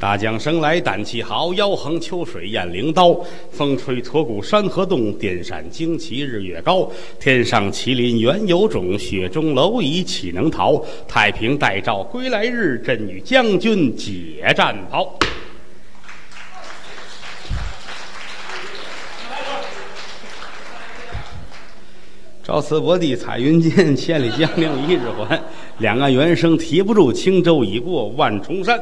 大将生来胆气豪，腰横秋水雁翎刀。风吹驼骨山河动，电闪惊旗日月高。天上麒麟原有种，雪中蝼蚁岂能逃？太平待诏归来日，朕与将军解战袍。朝辞白帝彩云间，千里江陵一日还。两岸猿声啼不住，轻舟已过万重山。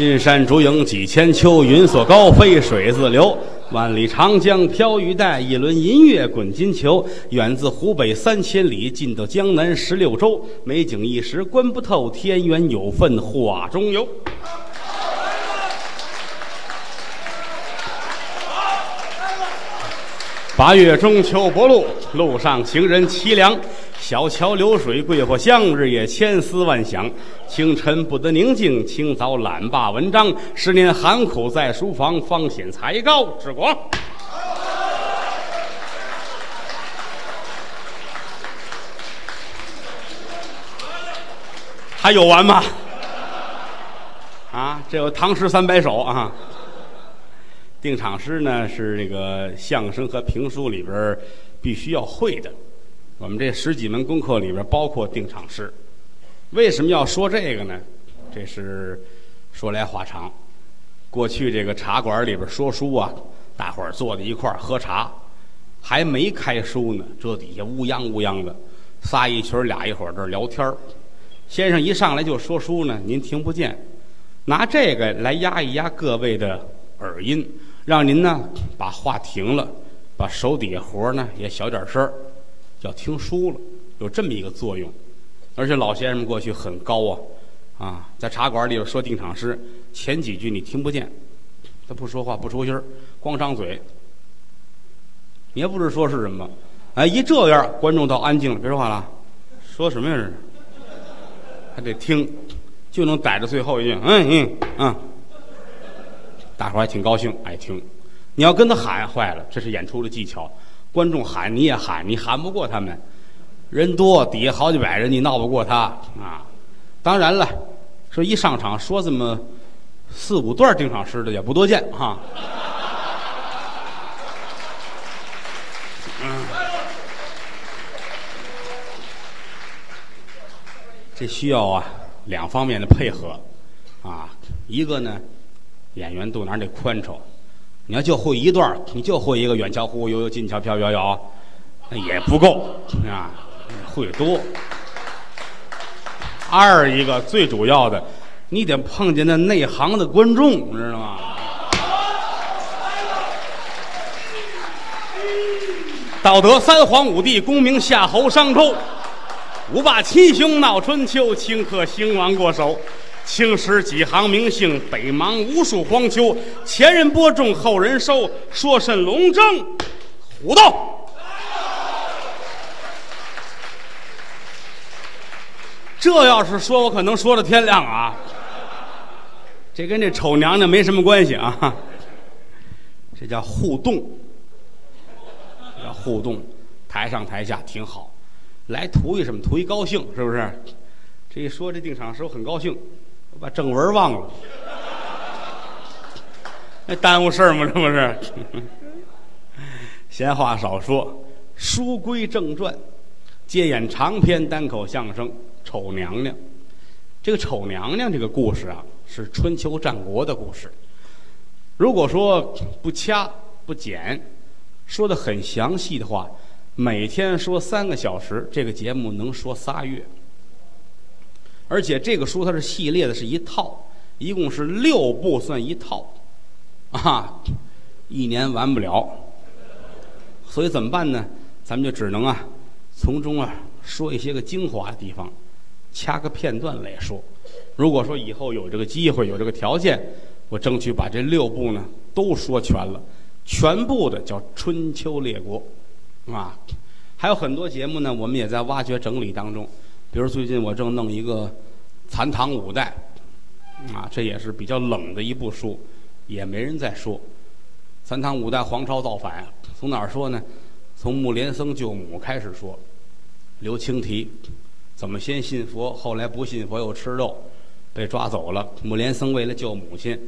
金山竹影几千秋，云锁高飞水自流。万里长江飘玉带，一轮银月滚金球。远自湖北三千里，近到江南十六州。美景一时观不透，天缘有份画中游。八月中秋薄露，路上行人凄凉。小桥流水桂花香，日夜千思万想。清晨不得宁静，清早懒罢文章。十年寒苦在书房，方显才高志广。还有完吗？啊，这有唐诗三百首啊。定场诗呢是这个相声和评书里边必须要会的。我们这十几门功课里边包括定场诗。为什么要说这个呢？这是说来话长。过去这个茶馆里边说书啊，大伙儿坐在一块儿喝茶，还没开书呢，这底下乌泱乌泱的，仨一群俩一伙儿这聊天儿先生一上来就说书呢，您听不见，拿这个来压一压各位的耳音。让您呢把话停了，把手底下活呢也小点声儿，叫听书了，有这么一个作用。而且老先生们过去很高啊，啊，在茶馆里边说定场诗，前几句你听不见，他不说话不出音儿，光张嘴，你也不知说是什么。哎，一这样，观众倒安静了，别说话了，说什么呀这是？还得听，就能逮着最后一句，嗯嗯嗯。大伙儿还挺高兴，爱听。你要跟他喊坏了，这是演出的技巧。观众喊你也喊，你喊不过他们。人多底下好几百人，你闹不过他啊。当然了，说一上场说这么四五段定场诗的也不多见哈。嗯，这需要啊两方面的配合啊，一个呢。演员肚腩得宽敞，你要就会一段你就会一个远桥忽忽悠悠，近桥飘摇摇，那也不够啊，会多。二一个最主要的，你得碰见那内行的观众，知道吗？道德三皇五帝，功名夏侯商周，五霸七雄闹春秋，顷刻兴亡过手。青史几行名姓，北邙无数荒丘。前人播种，后人收，说甚龙争虎斗？这要是说，我可能说到天亮啊！这跟这丑娘娘没什么关系啊！这叫互动，叫互动，台上台下挺好。来图一什么？图一高兴，是不是？这一说这定场诗，我很高兴。把正文忘了，那耽误事儿吗？这不是？闲话少说，书归正传，接演长篇单口相声《丑娘娘》。这个丑娘娘这个故事啊，是春秋战国的故事。如果说不掐不剪，说的很详细的话，每天说三个小时，这个节目能说仨月。而且这个书它是系列的，是一套，一共是六部，算一套，啊，一年完不了。所以怎么办呢？咱们就只能啊，从中啊说一些个精华的地方，掐个片段来说。如果说以后有这个机会，有这个条件，我争取把这六部呢都说全了，全部的叫《春秋列国》，啊，还有很多节目呢，我们也在挖掘整理当中。比如最近我正弄一个《残唐五代》，啊，这也是比较冷的一部书，也没人在说《残唐五代》黄巢造反，从哪儿说呢？从木莲僧救母开始说，刘青提怎么先信佛，后来不信佛又吃肉，被抓走了。木莲僧为了救母亲，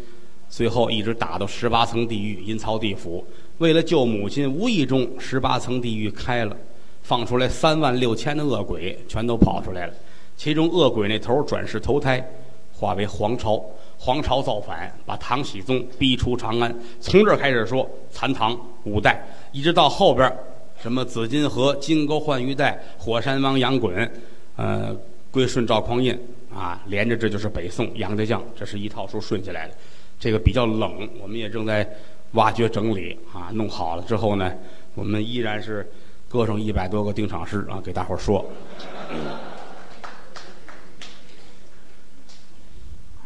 最后一直打到十八层地狱阴曹地府。为了救母亲，无意中十八层地狱开了，放出来三万六千的恶鬼，全都跑出来了。其中恶鬼那头转世投胎，化为黄巢。黄巢造反，把唐僖宗逼出长安。从这开始说，残唐五代，一直到后边什么紫金河、金钩换玉带、火山王杨衮，呃，归顺赵匡胤啊，连着这就是北宋杨家将，这是一套书顺下来的。这个比较冷，我们也正在挖掘整理啊，弄好了之后呢，我们依然是搁上一百多个定场诗啊，给大伙儿说。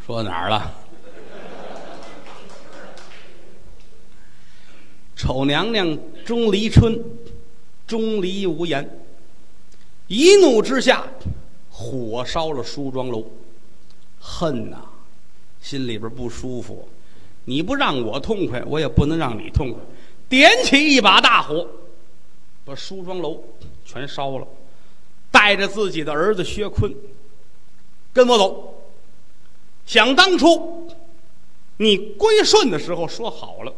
说到哪儿了？丑娘娘钟离春，钟离无言，一怒之下，火烧了梳妆楼。恨呐，心里边不舒服。你不让我痛快，我也不能让你痛快。点起一把大火，把梳妆楼全烧了，带着自己的儿子薛坤，跟我走。想当初，你归顺的时候说好了，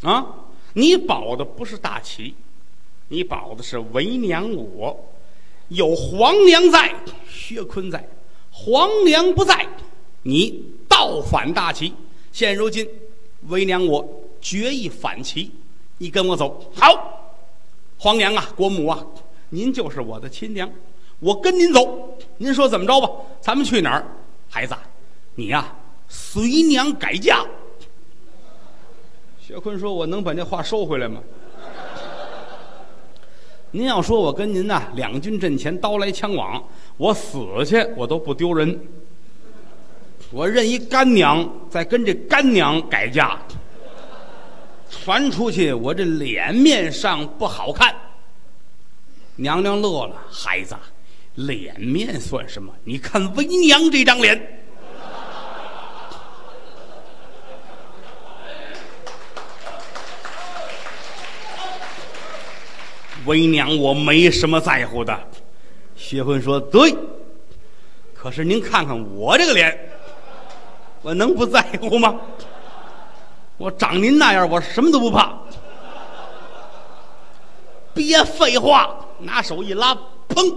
啊，你保的不是大齐，你保的是为娘我，有皇娘在，薛坤在，皇娘不在，你倒反大齐。现如今，为娘我决意反齐，你跟我走。好，皇娘啊，国母啊，您就是我的亲娘，我跟您走。您说怎么着吧？咱们去哪儿，孩子？你呀，随娘改嫁。薛坤说：“我能把那话收回来吗？您要说我跟您呐，两军阵前，刀来枪往，我死去我都不丢人。我认一干娘，再跟这干娘改嫁，传出去我这脸面上不好看。”娘娘乐了：“孩子，脸面算什么？你看为娘这张脸。”为娘，我没什么在乎的。薛坤说：“对，可是您看看我这个脸，我能不在乎吗？我长您那样，我什么都不怕。别废话，拿手一拉，砰，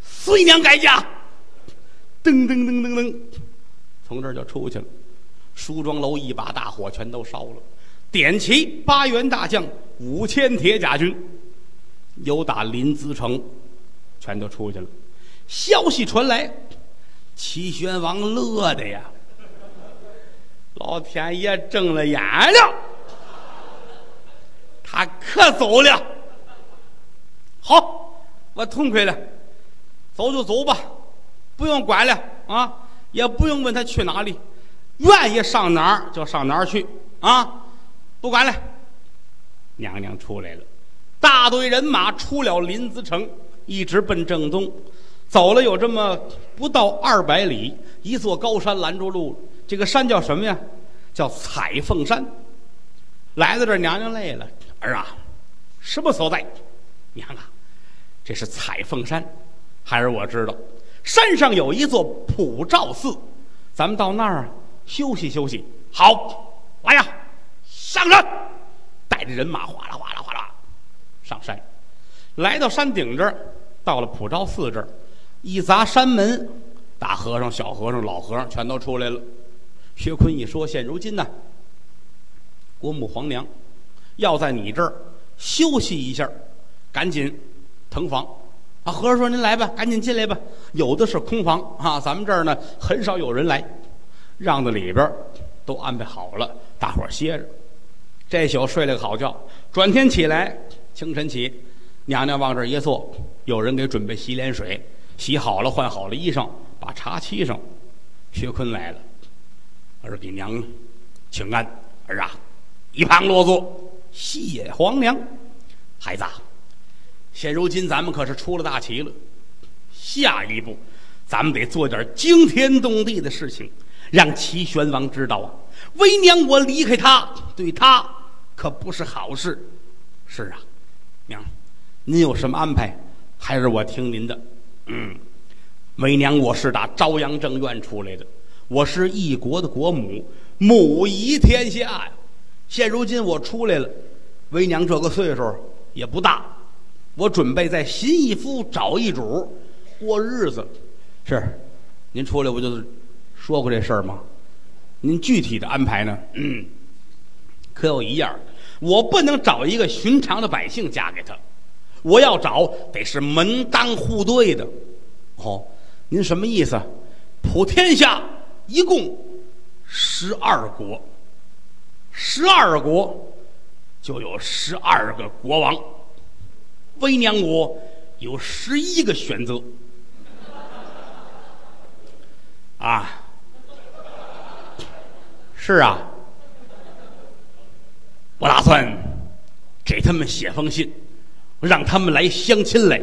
随娘改嫁。噔噔噔噔噔，从这儿就出去了。梳妆楼一把大火全都烧了，点齐八员大将，五千铁甲军。”有打临淄城，全都出去了。消息传来，齐宣王乐的呀，老天爷睁了眼了，他可走了。好，我痛快了，走就走吧，不用管了啊，也不用问他去哪里，愿意上哪儿就上哪儿去啊，不管了。娘娘出来了。大队人马出了临淄城，一直奔正东，走了有这么不到二百里，一座高山拦住路。这个山叫什么呀？叫彩凤山。来到这儿，娘娘累了，儿啊，什么所在？娘啊，这是彩凤山。孩儿我知道，山上有一座普照寺，咱们到那儿休息休息。好，来呀，上山，带着人马哗啦哗啦哗啦。上山，来到山顶这儿，到了普照寺这儿，一砸山门，大和尚、小和尚、老和尚全都出来了。薛坤一说：“现如今呢，国母皇娘要在你这儿休息一下，赶紧腾房。”啊，和尚说：“您来吧，赶紧进来吧。有的是空房啊，咱们这儿呢很少有人来，让到里边都安排好了，大伙儿歇着。这宿睡了个好觉，转天起来。”清晨起，娘娘往这儿一坐，有人给准备洗脸水，洗好了，换好了衣裳，把茶沏上。薛坤来了，儿给娘请安。儿啊，一旁落座，谢皇娘。孩子，现如今咱们可是出了大奇了，下一步咱们得做点惊天动地的事情，让齐宣王知道啊，为娘我离开他，对他可不是好事。是啊。娘，您有什么安排？还是我听您的。嗯，为娘我是打朝阳正院出来的，我是一国的国母，母仪天下呀。现如今我出来了，为娘这个岁数也不大，我准备在新一夫找一主过日子。是，您出来不就是说过这事儿吗？您具体的安排呢？嗯，可有一样，我不能找一个寻常的百姓嫁给他，我要找得是门当户对的。哦，您什么意思？普天下一共十二国，十二国就有十二个国王，为娘我有十一个选择。啊，是啊，我打算给他们写封信，让他们来相亲来。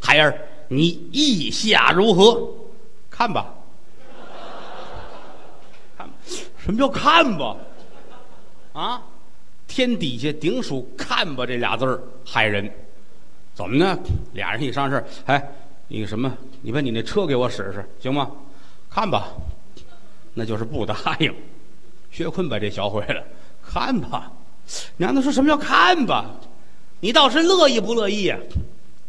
孩儿，你意下如何？看吧，看，什么叫看吧？啊，天底下顶属“看吧”这俩字儿害人。怎么呢？俩人一商事哎，那个什么，你把你那车给我使使，行吗？看吧，那就是不答应。薛坤把这学会了，看吧。娘子说什么叫看吧？你倒是乐意不乐意呀？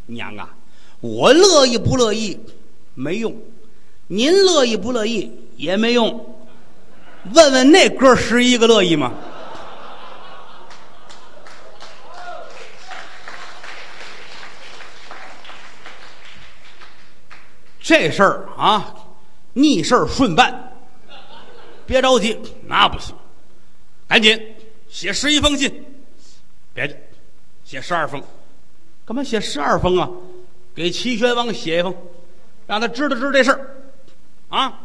娘啊，我乐意不乐意没用，您乐意不乐意也没用。问问那哥十一个乐意吗？这事儿啊。逆事儿顺办，别着急，那不行，赶紧写十一封信，别介，写十二封，干嘛写十二封啊？给齐宣王写一封，让他知道知道这事儿，啊，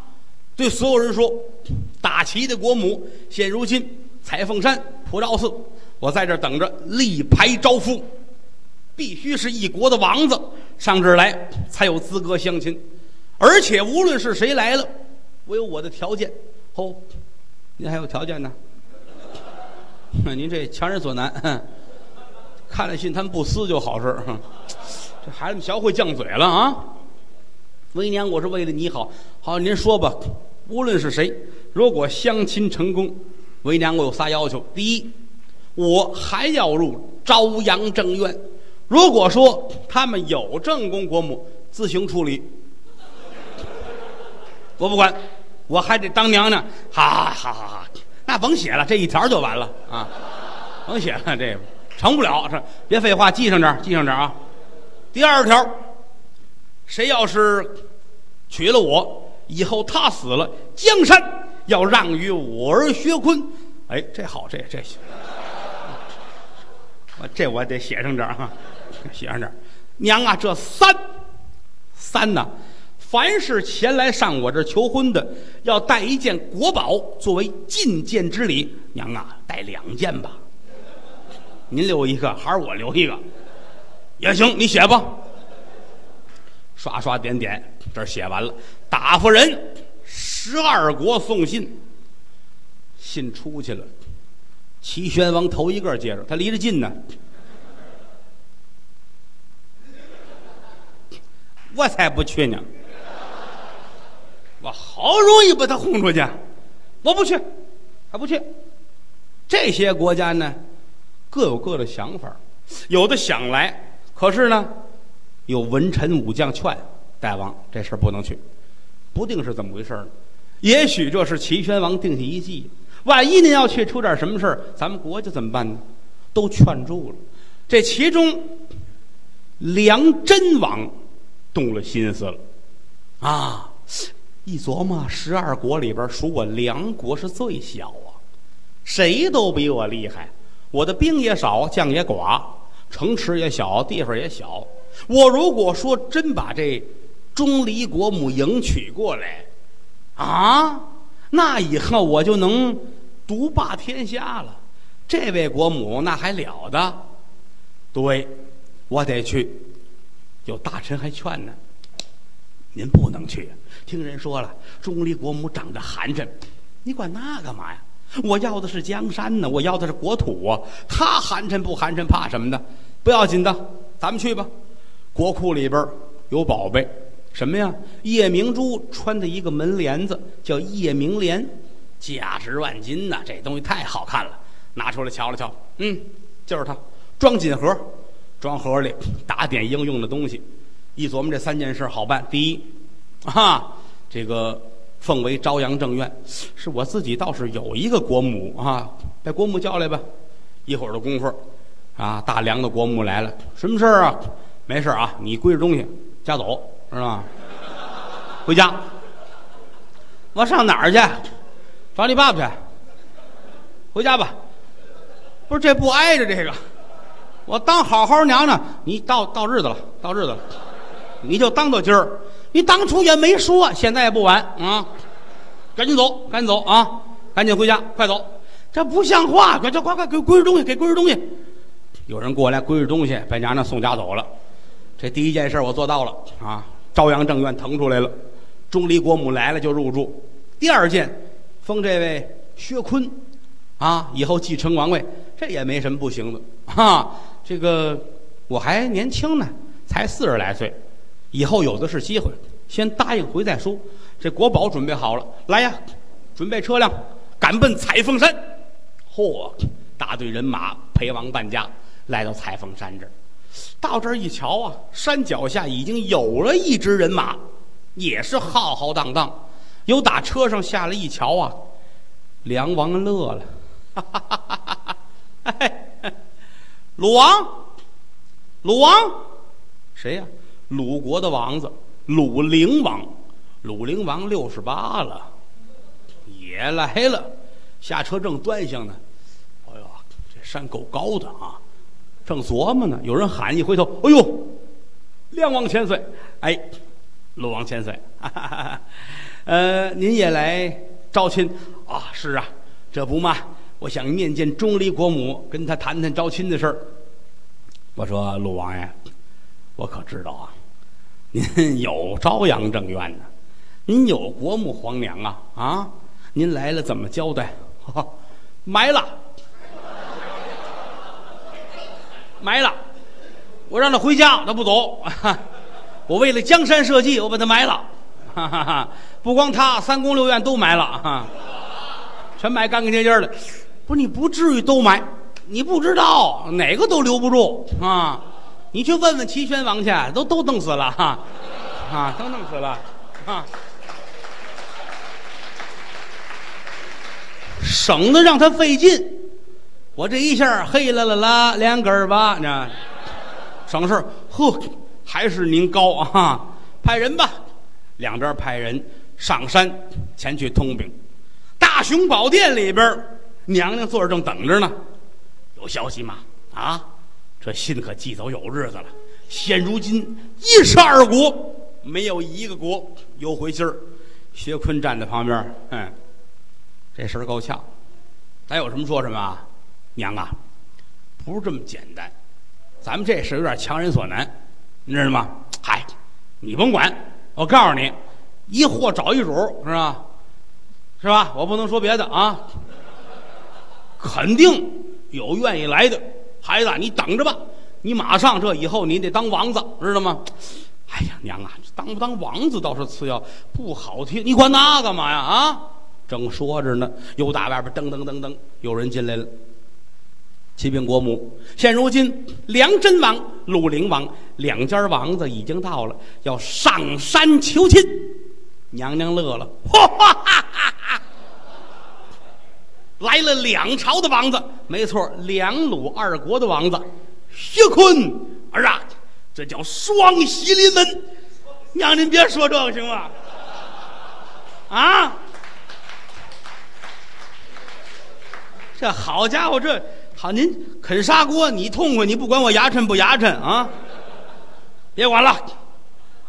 对所有人说，大齐的国母现如今彩凤山普照寺，我在这等着立牌招夫，必须是一国的王子上这儿来才有资格相亲。而且无论是谁来了，我有我的条件。哦，您还有条件呢？您这强人所难。看了信，他们不撕就好事 这孩子们学会犟嘴了啊！为娘，我是为了你好。好，您说吧。无论是谁，如果相亲成功，为娘我有仨要求：第一，我还要入朝阳正院；如果说他们有正宫国母，自行处理。我不管，我还得当娘娘。好好好好，那甭写了，这一条就完了啊！甭写了，这成不了。这别废话，记上点记上点啊。第二条，谁要是娶了我，以后他死了，江山要让于我儿薛坤。哎，这好，这这行。我这我得写上点哈，写上点娘啊，这三三呢？凡是前来上我这求婚的，要带一件国宝作为觐见之礼。娘啊，带两件吧。您留一个，还是我留一个？也行，你写吧。刷刷点点，这儿写完了。打发人十二国送信，信出去了。齐宣王头一个接着，他离着近呢。我才不去呢。我好容易把他轰出去，我不去，他不去。这些国家呢，各有各的想法，有的想来，可是呢，有文臣武将劝大王这事儿不能去，不定是怎么回事呢。也许这是齐宣王定下一计，万一您要去出点什么事儿，咱们国家怎么办呢？都劝住了。这其中，梁真王动了心思了，啊。一琢磨，十二国里边属我梁国是最小啊，谁都比我厉害。我的兵也少，将也寡，城池也小，地方也小。我如果说真把这钟离国母迎娶过来，啊，那以后我就能独霸天下了。这位国母那还了得？对，我得去。有大臣还劝呢，您不能去。听人说了，钟离国母长得寒碜，你管那干嘛呀？我要的是江山呢，我要的是国土啊！他寒碜不寒碜，怕什么呢？不要紧的，咱们去吧。国库里边有宝贝，什么呀？夜明珠穿的一个门帘子，叫夜明帘，价值万金呐！这东西太好看了，拿出来瞧了瞧，嗯，就是它，装锦盒，装盒里打点应用的东西。一琢磨这三件事好办，第一，啊，这个奉为朝阳正院，是我自己倒是有一个国母啊，把国母叫来吧。一会儿的功夫，啊，大梁的国母来了，什么事儿啊？没事啊，你归置东西，家走，知道吗？回家。我上哪儿去？找你爸爸去。回家吧。不是这不挨着这个，我当好好娘娘，你到到日子了，到日子了，你就当到今儿。你当初也没说，现在也不晚啊。赶紧走，赶紧走啊！赶紧回家，快走。这不像话，快快快快给归置东西，给归置东西。有人过来归置东西，把娘娘送家走了。这第一件事我做到了啊！朝阳正院腾出来了，钟离国母来了就入住。第二件，封这位薛坤，啊，以后继承王位，这也没什么不行的啊。这个我还年轻呢，才四十来岁，以后有的是机会，先答应回再说。这国宝准备好了，来呀，准备车辆，赶奔彩凤山。嚯，大队人马陪王伴驾来到彩凤山这儿。到这儿一瞧啊，山脚下已经有了一支人马，也是浩浩荡荡。有打车上下来一瞧啊，梁王乐了，哈哈哈哈哈！鲁王，鲁王，谁呀？鲁国的王子，鲁灵王。鲁灵王六十八了，也来了。下车正端详呢，哎呦，这山够高的啊！正琢磨呢，有人喊，一回头，哎呦，梁王千岁！哎，鲁王千岁，哈 哈呃，您也来招亲啊？是啊，这不嘛，我想面见钟离国母，跟他谈谈招亲的事儿。我说鲁王爷，我可知道啊，您 有朝阳正院呢，您有国母皇娘啊啊！您来了怎么交代？埋了。埋了，我让他回家，他不走。我为了江山社稷，我把他埋了。哈哈哈！不光他，三宫六院都埋了，哈，全埋干干净净的。不是你不至于都埋，你不知道哪个都留不住啊！你去问问齐宣王去，都都弄死了，哈，啊，都弄死了，啊，省得让他费劲。我这一下黑了了啦，两根儿吧，那省事呵，还是您高啊！派人吧，两边派人上山前去通禀。大雄宝殿里边，娘娘坐着正等着呢。有消息吗？啊，这信可寄走有日子了。现如今一十二国，没有一个国有回信儿。薛坤站在旁边，嗯，这事儿够呛，咱有什么说什么啊？娘啊，不是这么简单，咱们这事有点强人所难，你知道吗？嗨，你甭管，我告诉你，一货找一主，是吧？是吧？我不能说别的啊，肯定有愿意来的孩子，你等着吧，你马上这以后你得当王子，知道吗？哎呀，娘啊，当不当王子倒是次要，不好听，你管那干嘛呀？啊，正说着呢，又打外边噔噔噔噔，有人进来了。启禀国母，现如今梁真王、鲁灵王两家王子已经到了，要上山求亲。娘娘乐了，哈哈哈哈！来了两朝的王子，没错，两鲁二国的王子。薛坤儿啊，这叫双喜临门。娘，您别说这个行吗？啊，这好家伙，这。好，您啃砂锅，你痛快，你不管我牙碜不牙碜啊？别管了，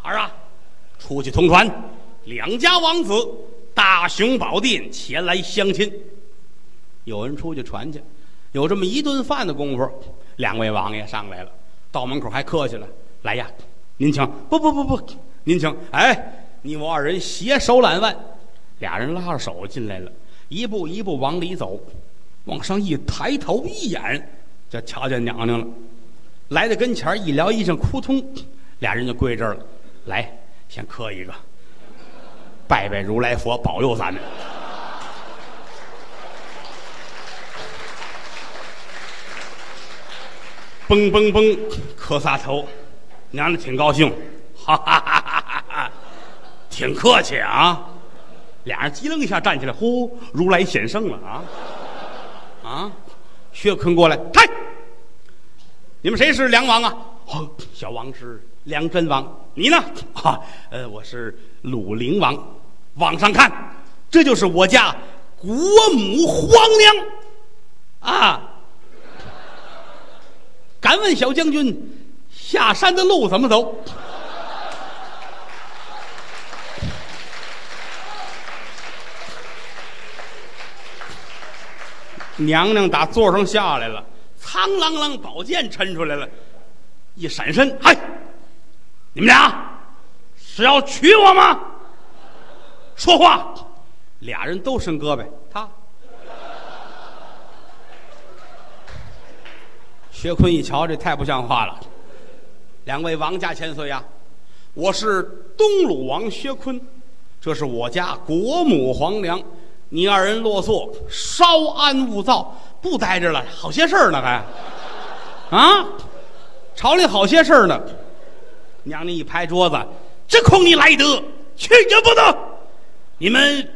儿啊，出去通传，两家王子大雄宝殿前来相亲。有人出去传去，有这么一顿饭的功夫，两位王爷上来了，到门口还客气了，来呀，您请，不不不不，您请，哎，你我二人携手揽腕，俩人拉着手进来了，一步一步往里走。往上一抬头一眼，就瞧见娘娘了。来到跟前一撩衣裳，扑通，俩人就跪这儿了，来，先磕一个，拜拜如来佛，保佑咱们。嘣嘣嘣，磕仨头，娘娘挺高兴，哈哈哈哈哈哈，挺客气啊。俩人机灵一下站起来，呼，如来显圣了啊！啊，薛坤过来，嗨，你们谁是梁王啊？哦，小王是梁真王，你呢？啊，呃，我是鲁陵王。往上看，这就是我家国母皇娘啊。敢问小将军，下山的路怎么走？娘娘打座上下来了，苍啷啷宝剑抻出来了，一闪身，嗨，你们俩是要娶我吗？说话，俩人都伸胳膊，他。薛坤一瞧，这太不像话了。两位王家千岁呀，我是东鲁王薛坤，这是我家国母皇娘。你二人落座，稍安勿躁，不待着了，好些事儿呢，还啊，朝里好些事儿呢。娘娘一拍桌子，只恐你来得，去也不得。你们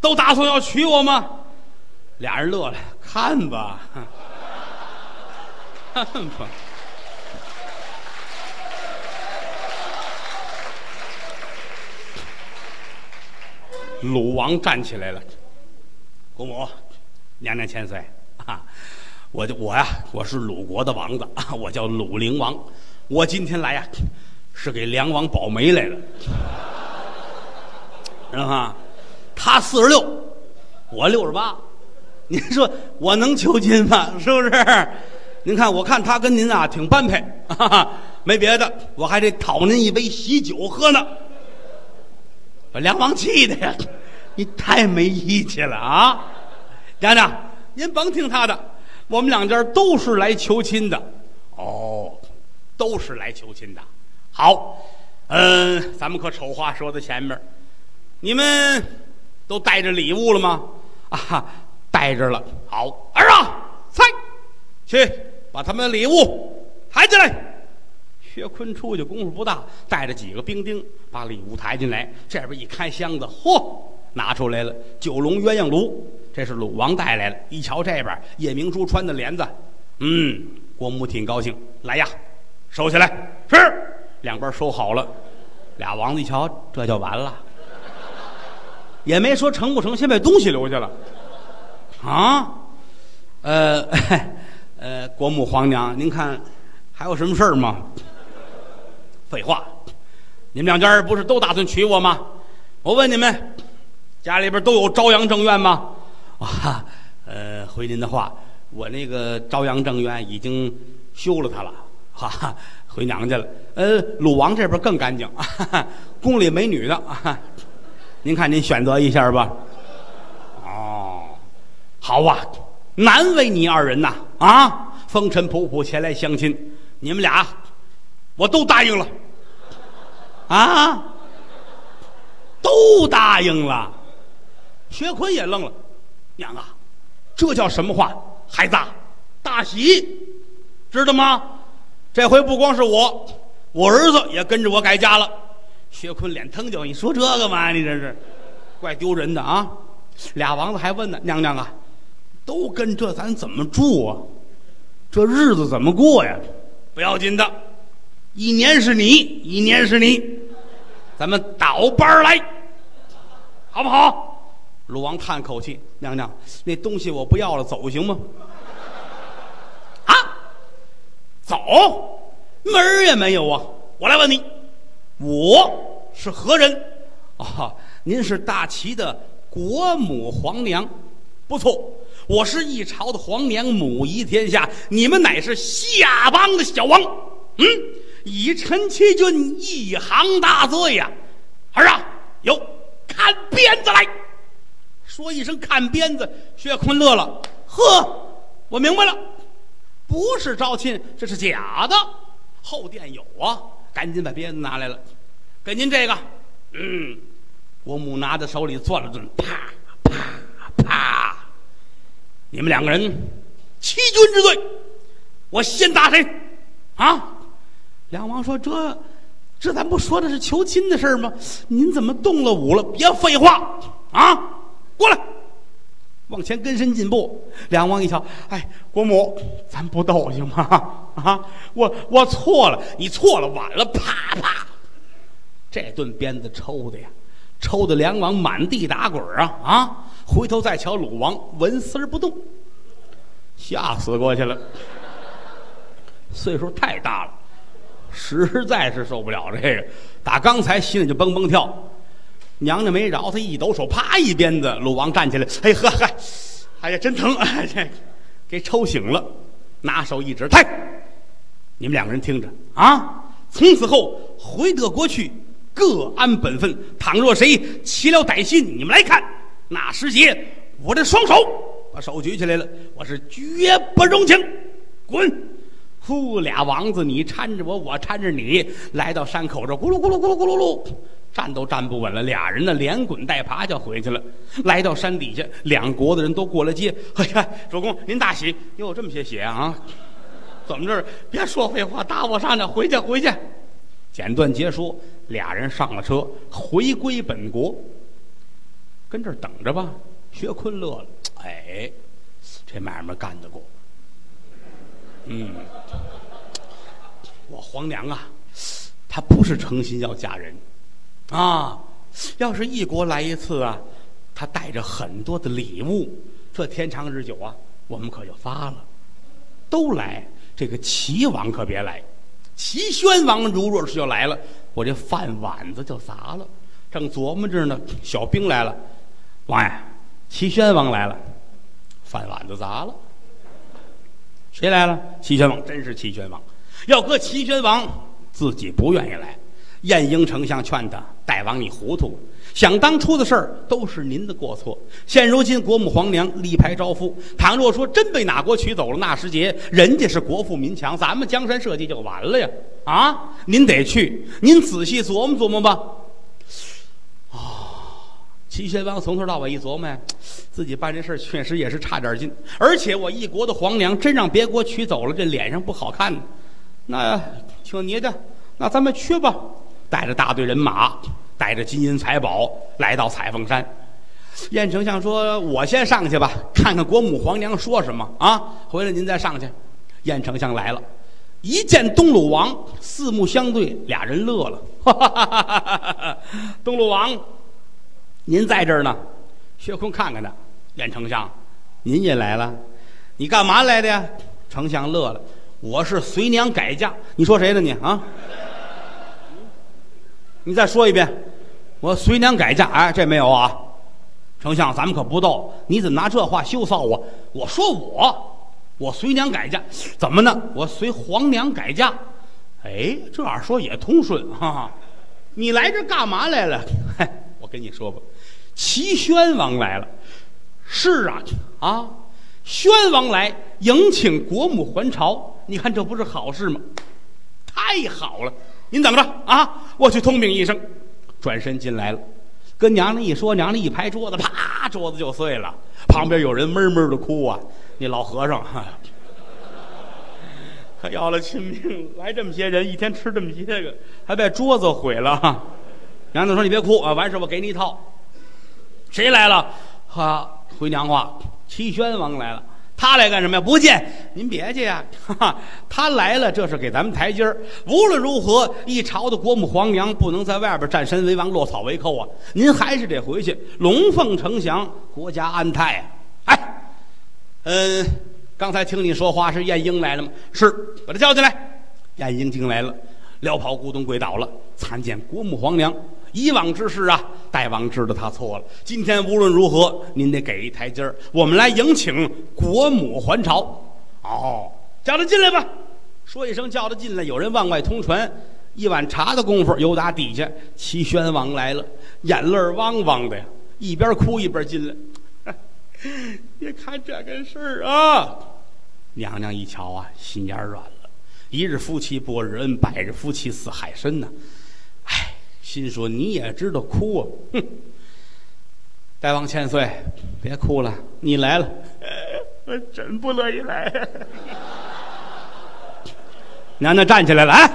都打算要娶我吗？俩人乐了，看吧，看吧。鲁王站起来了，国母，娘娘千岁啊！我就我呀，我是鲁国的王子啊，我叫鲁陵王。我今天来呀，是给梁王保媒来了，知道吗？他四十六，我六十八，您说我能求亲吗？是不是？您看，我看他跟您啊挺般配，没别的，我还得讨您一杯喜酒喝呢。把梁王气的呀！你太没义气了啊！娘娘，您甭听他的，我们两家都是来求亲的。哦，都是来求亲的。好，嗯，咱们可丑话说在前面，你们都带着礼物了吗？啊，带着了。好，儿啊，猜，去把他们的礼物抬进来。薛坤出去功夫不大，带着几个兵丁把礼物抬进来。这边一开箱子，嚯，拿出来了九龙鸳鸯炉，这是鲁王带来了。一瞧这边夜明珠穿的帘子，嗯，国母挺高兴。来呀，收起来。是，两边收好了。俩王子一瞧，这就完了，也没说成不成，先把东西留下了。啊，呃，呃，国母皇娘，您看还有什么事儿吗？废话，你们两家不是都打算娶我吗？我问你们，家里边都有朝阳正院吗？啊，呃，回您的话，我那个朝阳正院已经修了它了，哈，回娘家了。呃，鲁王这边更干净，宫里没女的，您看您选择一下吧。哦，好啊，难为你二人呐！啊，风尘仆仆前来相亲，你们俩。我都答应了，啊，都答应了。薛坤也愣了，娘啊，这叫什么话？孩子，大喜，知道吗？这回不光是我，我儿子也跟着我改嫁了。薛坤脸腾就，你说这个嘛？你这是，怪丢人的啊！俩王子还问呢，娘娘啊，都跟这咱怎么住啊？这日子怎么过呀？不要紧的。一年是你，一年是你，咱们倒班来，好不好？鲁王叹口气：“娘娘，那东西我不要了，走行吗？”啊，走，门儿也没有啊！我来问你，我是何人？啊，您是大齐的国母皇娘，不错，我是一朝的皇娘，母仪天下。你们乃是下邦的小王，嗯。以陈其君一行大罪呀！儿啊，有看鞭子来说一声看鞭子。薛坤乐了，呵，我明白了，不是招亲，这是假的。后殿有啊，赶紧把鞭子拿来了，给您这个。嗯，国母拿在手里攥了攥，啪啪啪，你们两个人欺君之罪，我先打谁？啊！梁王说：“这，这咱不说的是求亲的事吗？您怎么动了武了？别废话啊！过来，往前跟身进步。”梁王一瞧，哎，国母，咱不斗行吗？啊，我我错了，你错了，晚了，啪啪，这顿鞭子抽的呀，抽的梁王满地打滚啊啊！回头再瞧鲁王，纹丝不动，吓死过去了。岁数太大了。实在是受不了这个，打刚才心里就蹦蹦跳。娘娘没饶他，一抖手，啪一鞭子。鲁王站起来，哎呵嗨，哎呀真疼，哎这 给抽醒了，拿手一指，太，你们两个人听着啊，从此后回得国去，各安本分。倘若谁起了歹心，你们来看，那时节，我的双手把手举起来了，我是绝不容情，滚！呼，俩王子，你搀着我，我搀着你，来到山口这，咕噜咕噜咕噜咕噜噜，站都站不稳了。俩人呢，连滚带爬就回去了。来到山底下，两国的人都过来接。哎呀，主公您大喜，哟，这么些血啊？怎么着？别说废话，搭我上去，回去回去。简短结说，俩人上了车，回归本国，跟这儿等着吧。薛坤乐了，哎，这买卖干得过。嗯，我皇娘啊，她不是诚心要嫁人，啊，要是一国来一次啊，她带着很多的礼物，这天长日久啊，我们可就发了。都来，这个齐王可别来，齐宣王如若是要来了，我这饭碗子就砸了。正琢磨着呢，小兵来了，王爷，齐宣王来了，饭碗子砸了。谁来了？齐宣王，真是齐宣王。要搁齐宣王，自己不愿意来。晏婴丞相劝他：“大王，你糊涂。想当初的事儿都是您的过错。现如今国母皇娘力排招夫，倘若说真被哪国取走了，那时节人家是国富民强，咱们江山社稷就完了呀！啊，您得去，您仔细琢磨琢磨吧。”齐宣王从头到尾一琢磨，自己办这事确实也是差点劲，而且我一国的皇娘真让别国娶走了，这脸上不好看。那听你的，那咱们去吧。带着大队人马，带着金银财宝，来到彩凤山。燕丞相说：“我先上去吧，看看国母皇娘说什么啊？回来您再上去。”燕丞相来了，一见东鲁王，四目相对，俩人乐了。东鲁王。您在这儿呢，薛坤看看他，燕丞相，您也来了，你干嘛来的呀？丞相乐了，我是随娘改嫁。你说谁呢你啊？你再说一遍，我随娘改嫁。哎，这没有啊，丞相，咱们可不斗。你怎么拿这话羞臊我？我说我，我随娘改嫁，怎么呢？我随皇娘改嫁。哎，这样说也通顺哈。你来这干嘛来了？嗨，我跟你说吧。齐宣王来了，是啊，啊，宣王来迎请国母还朝，你看这不是好事吗？太好了，您等着啊，我去通禀一声。转身进来了，跟娘娘一说，娘娘一拍桌子，啪，桌子就碎了。旁边有人闷闷的哭啊，那老和尚，可要了亲命，来这么些人，一天吃这么些个，还把桌子毁了。娘娘说：“你别哭啊，完事我给你一套。”谁来了？哈，回娘话，齐宣王来了。他来干什么呀？不见您别介呀！哈哈，他来了，这是给咱们台阶儿。无论如何，一朝的国母皇娘不能在外边占山为王、落草为寇啊！您还是得回去，龙凤呈祥，国家安泰啊！哎，嗯，刚才听你说话是晏婴来了吗？是，把他叫进来。晏婴进来了，撩袍咕咚跪倒了，参见国母皇娘。以往之事啊，大王知道他错了。今天无论如何，您得给一台阶儿，我们来迎请国母还朝。哦，叫他进来吧。说一声叫他进来，有人往外通传。一碗茶的功夫，由打底下，齐宣王来了，眼泪汪汪的呀，一边哭一边进来。别看这个事儿啊，娘娘一瞧啊，心眼软了，一日夫妻百日恩，百日夫妻似海深呐。心说你也知道哭啊，哼！大王千岁，别哭了，你来了，我真不乐意来。娘娘站起来了，哎，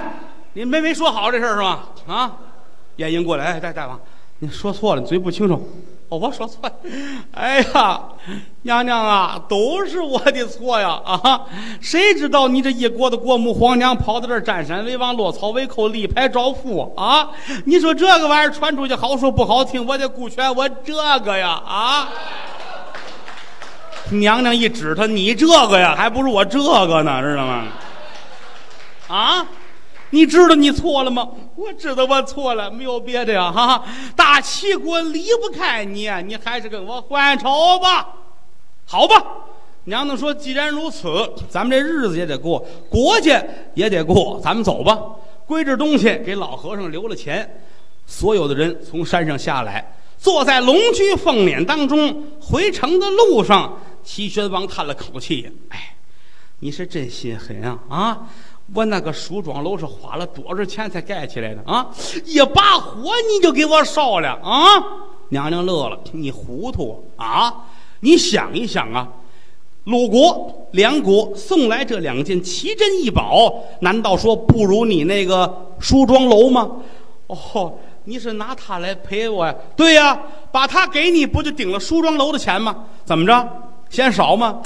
你没没说好这事儿是吧？啊，晏婴过来，哎，大大王，你说错了，你嘴不清楚。哦，我说错了。哎呀，娘娘啊，都是我的错呀！啊，谁知道你这一国的国母皇娘跑到这儿占山为王，落草为寇，立牌招富啊？你说这个玩意儿传出去，好说不好听，我得顾全我这个呀！啊，娘娘一指他，你这个呀，还不如我这个呢，知道吗？啊？你知道你错了吗？我知道我错了，没有别的呀，哈！大齐国离不开你，你还是跟我还朝吧。好吧，娘娘说，既然如此，咱们这日子也得过，国家也得过，咱们走吧。归置东西，给老和尚留了钱，所有的人从山上下来，坐在龙驹凤辇当中，回城的路上，齐宣王叹了口气：“哎，你是真心狠啊！啊！”我那个梳妆楼是花了多少钱才盖起来的啊？一把火你就给我烧了啊！娘娘乐了，你糊涂啊！你想一想啊，鲁国、梁国送来这两件奇珍异宝，难道说不如你那个梳妆楼吗？哦，你是拿它来赔我呀？对呀，把它给你，不就顶了梳妆楼的钱吗？怎么着，嫌少吗？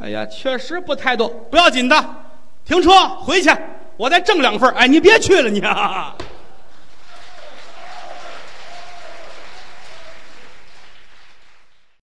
哎呀，确实不太多，不要紧的。停车，回去，我再挣两份哎，你别去了，你啊！